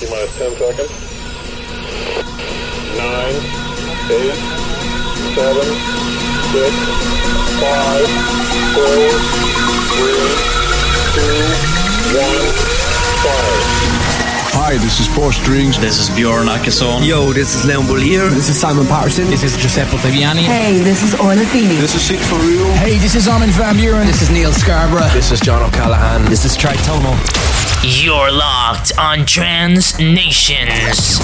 T minus 10 seconds. 9, 8, 7, 6, 5, 4, 3, 2, 1, fire. Hi, this is Four Strings. This is Bjorn Akesson. Yo, this is Leon Bolier. This is Simon Patterson. This is Giuseppe Ottaviani. Hey, this is Orla Feeney. This is Sied van Riel. Hey, this is Armin van Buuren. This is Neal Scarborough. This is John O'Callaghan. This is Tritomo. You're locked on Trance Nations.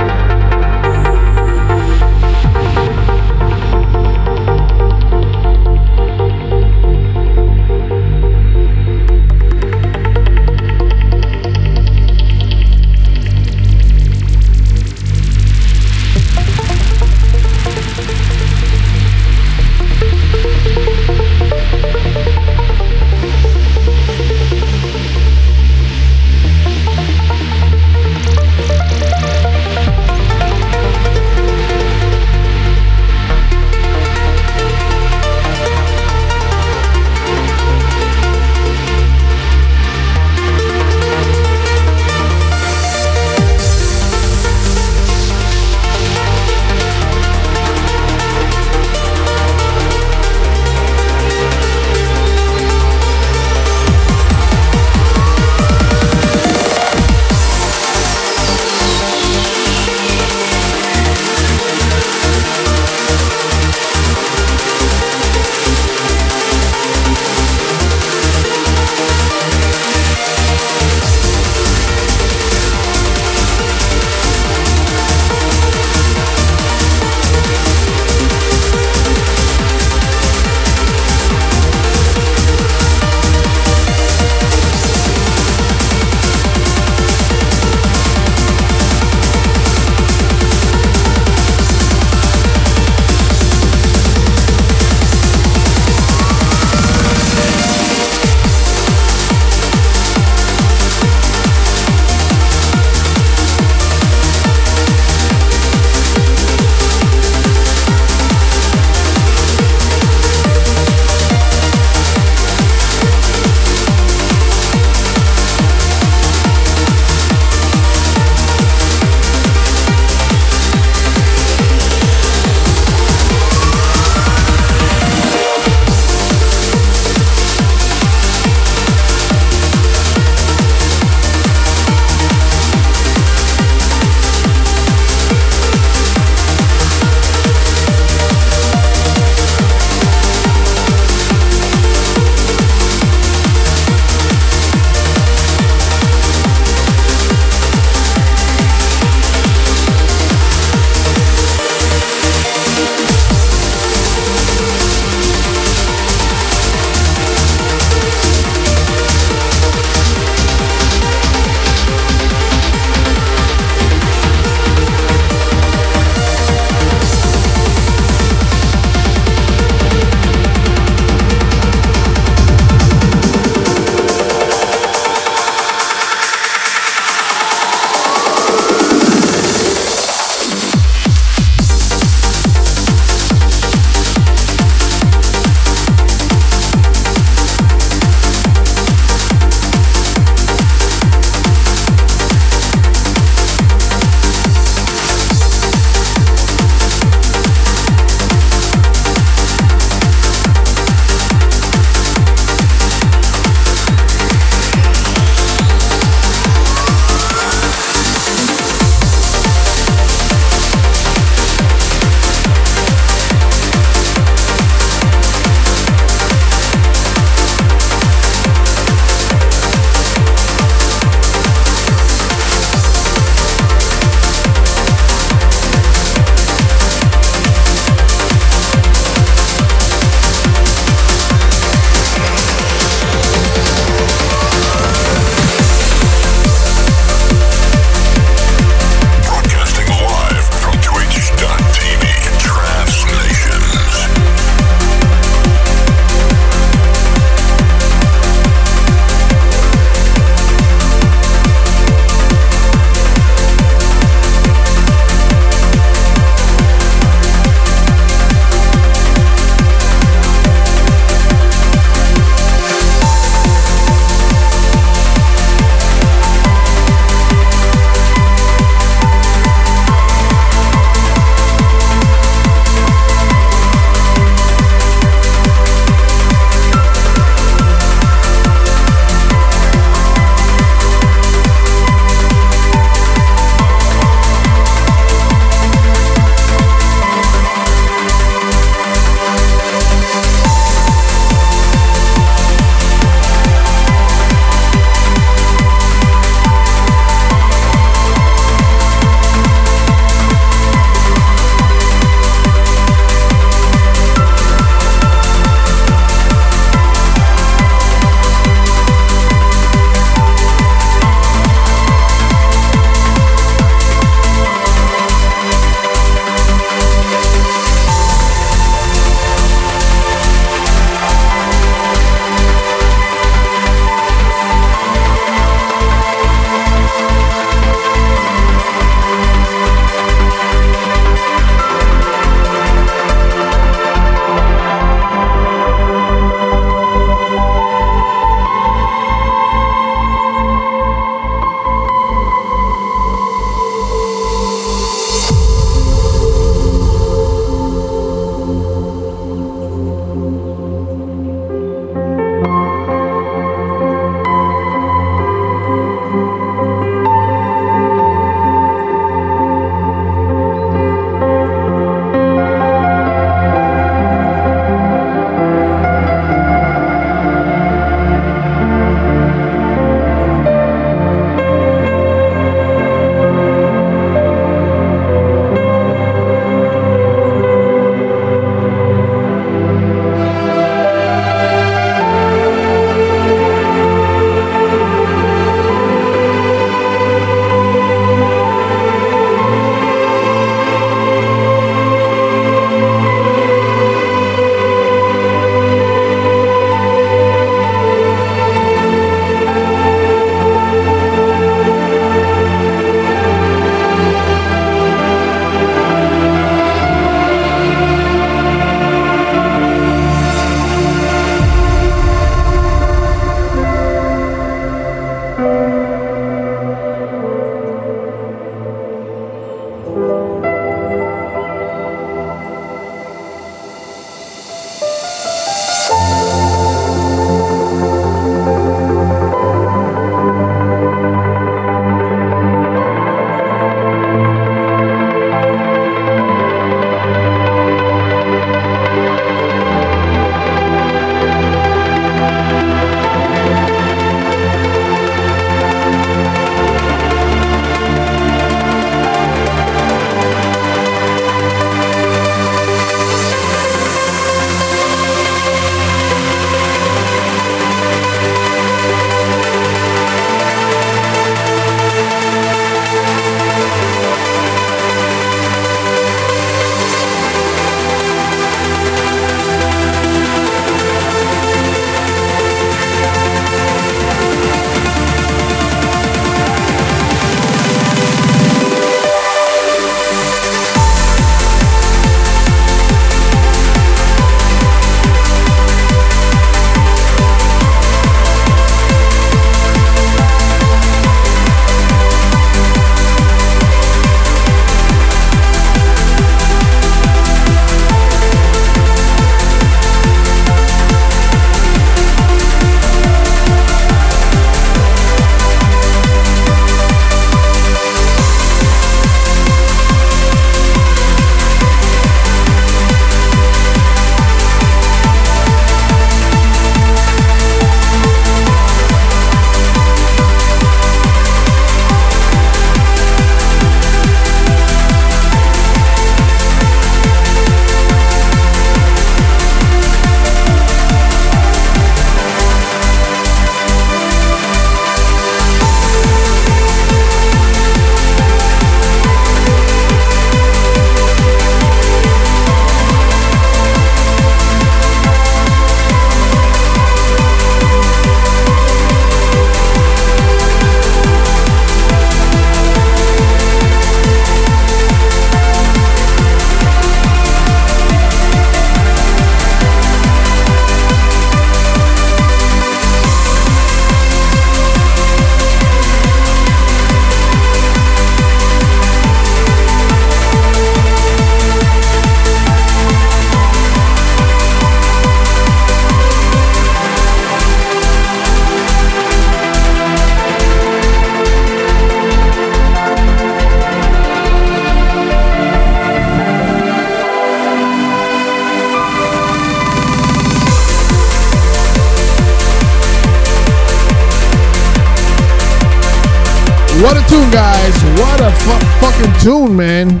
What a tune, guys. What a fu- fucking tune, man.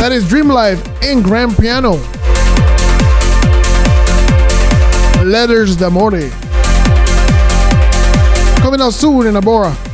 That is DreamLife in Grande Piano. Lettera d'Amore. Coming out soon in Abora.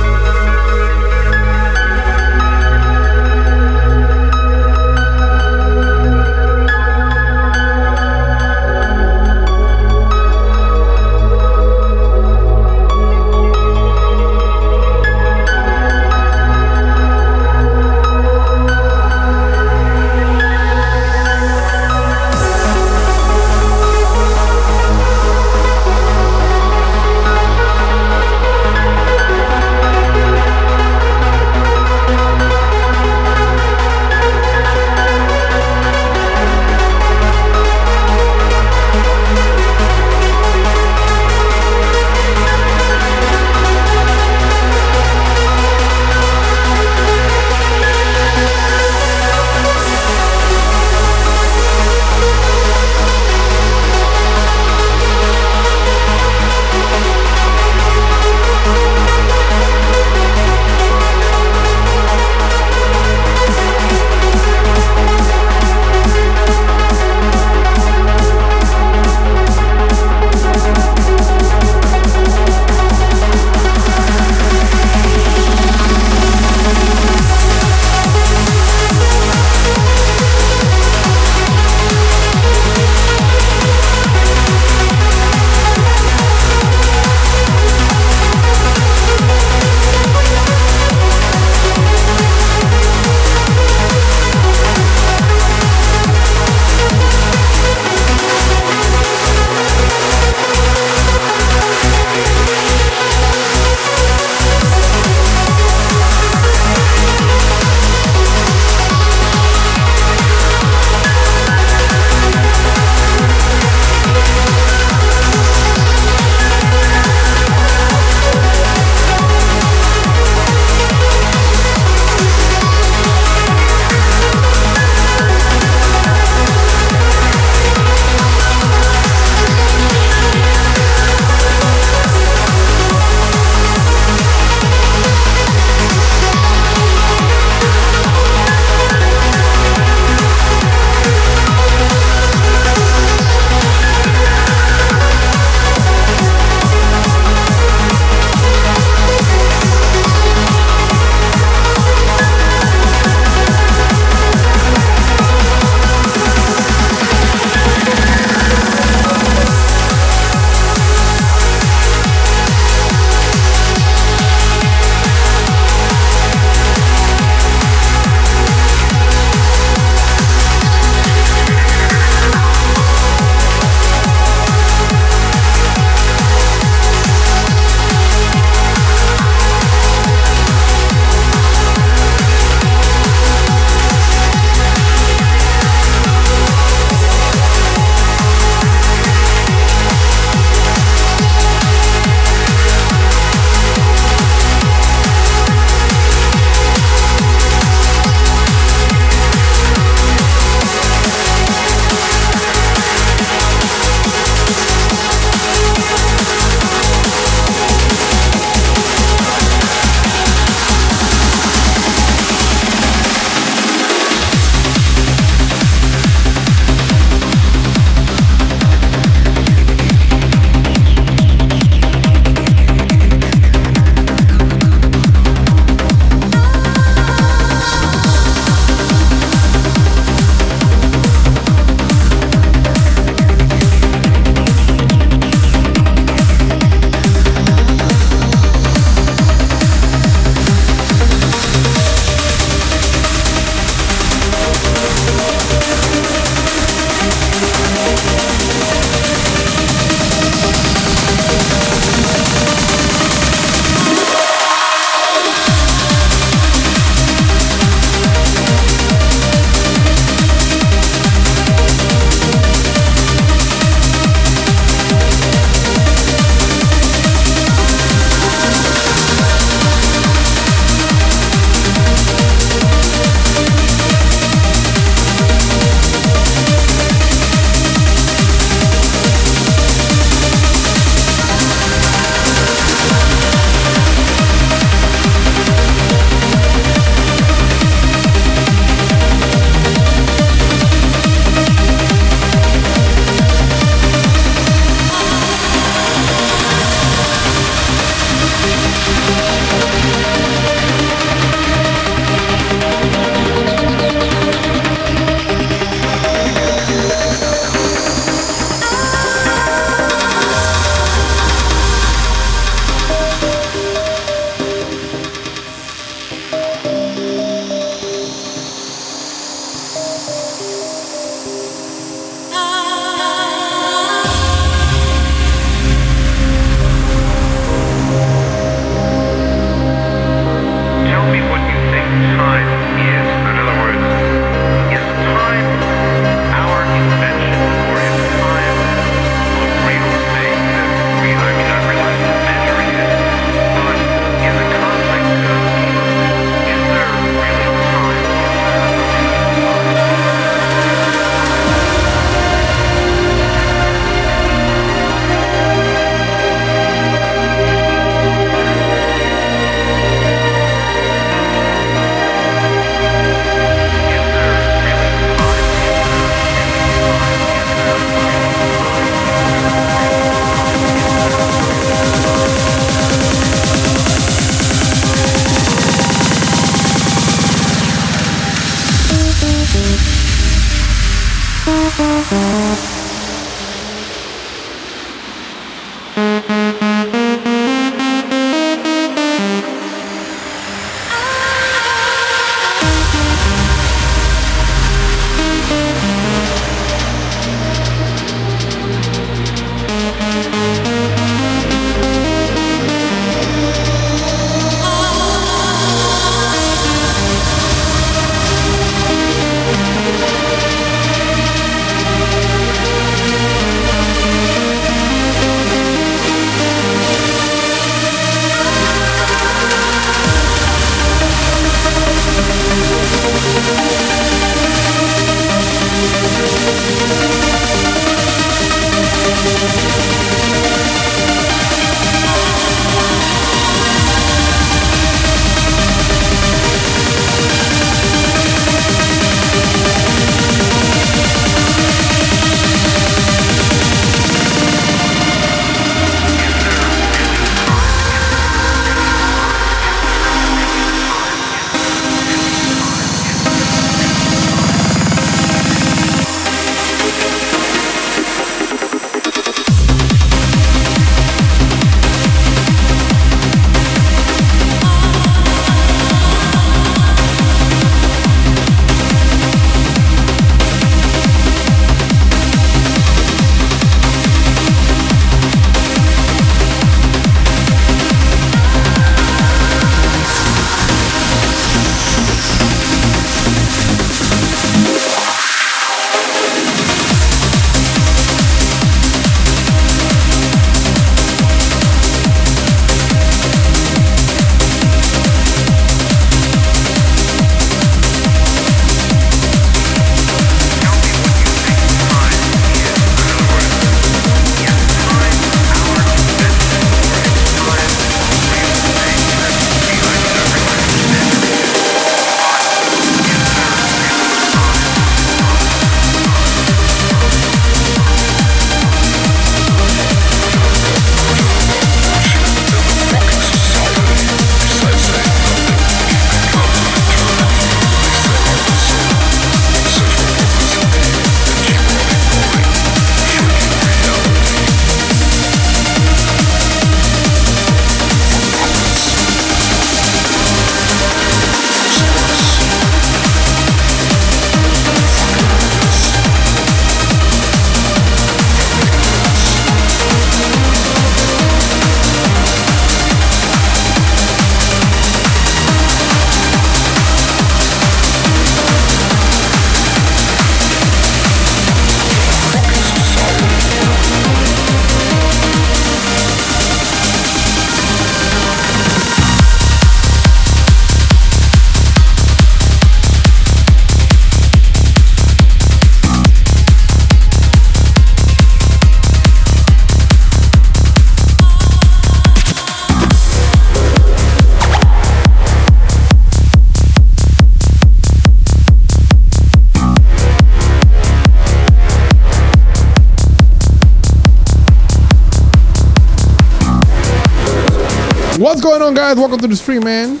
What's going on, guys? Welcome to the stream, man.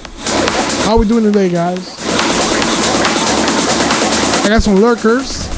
How we doing today, guys? I got some lurkers.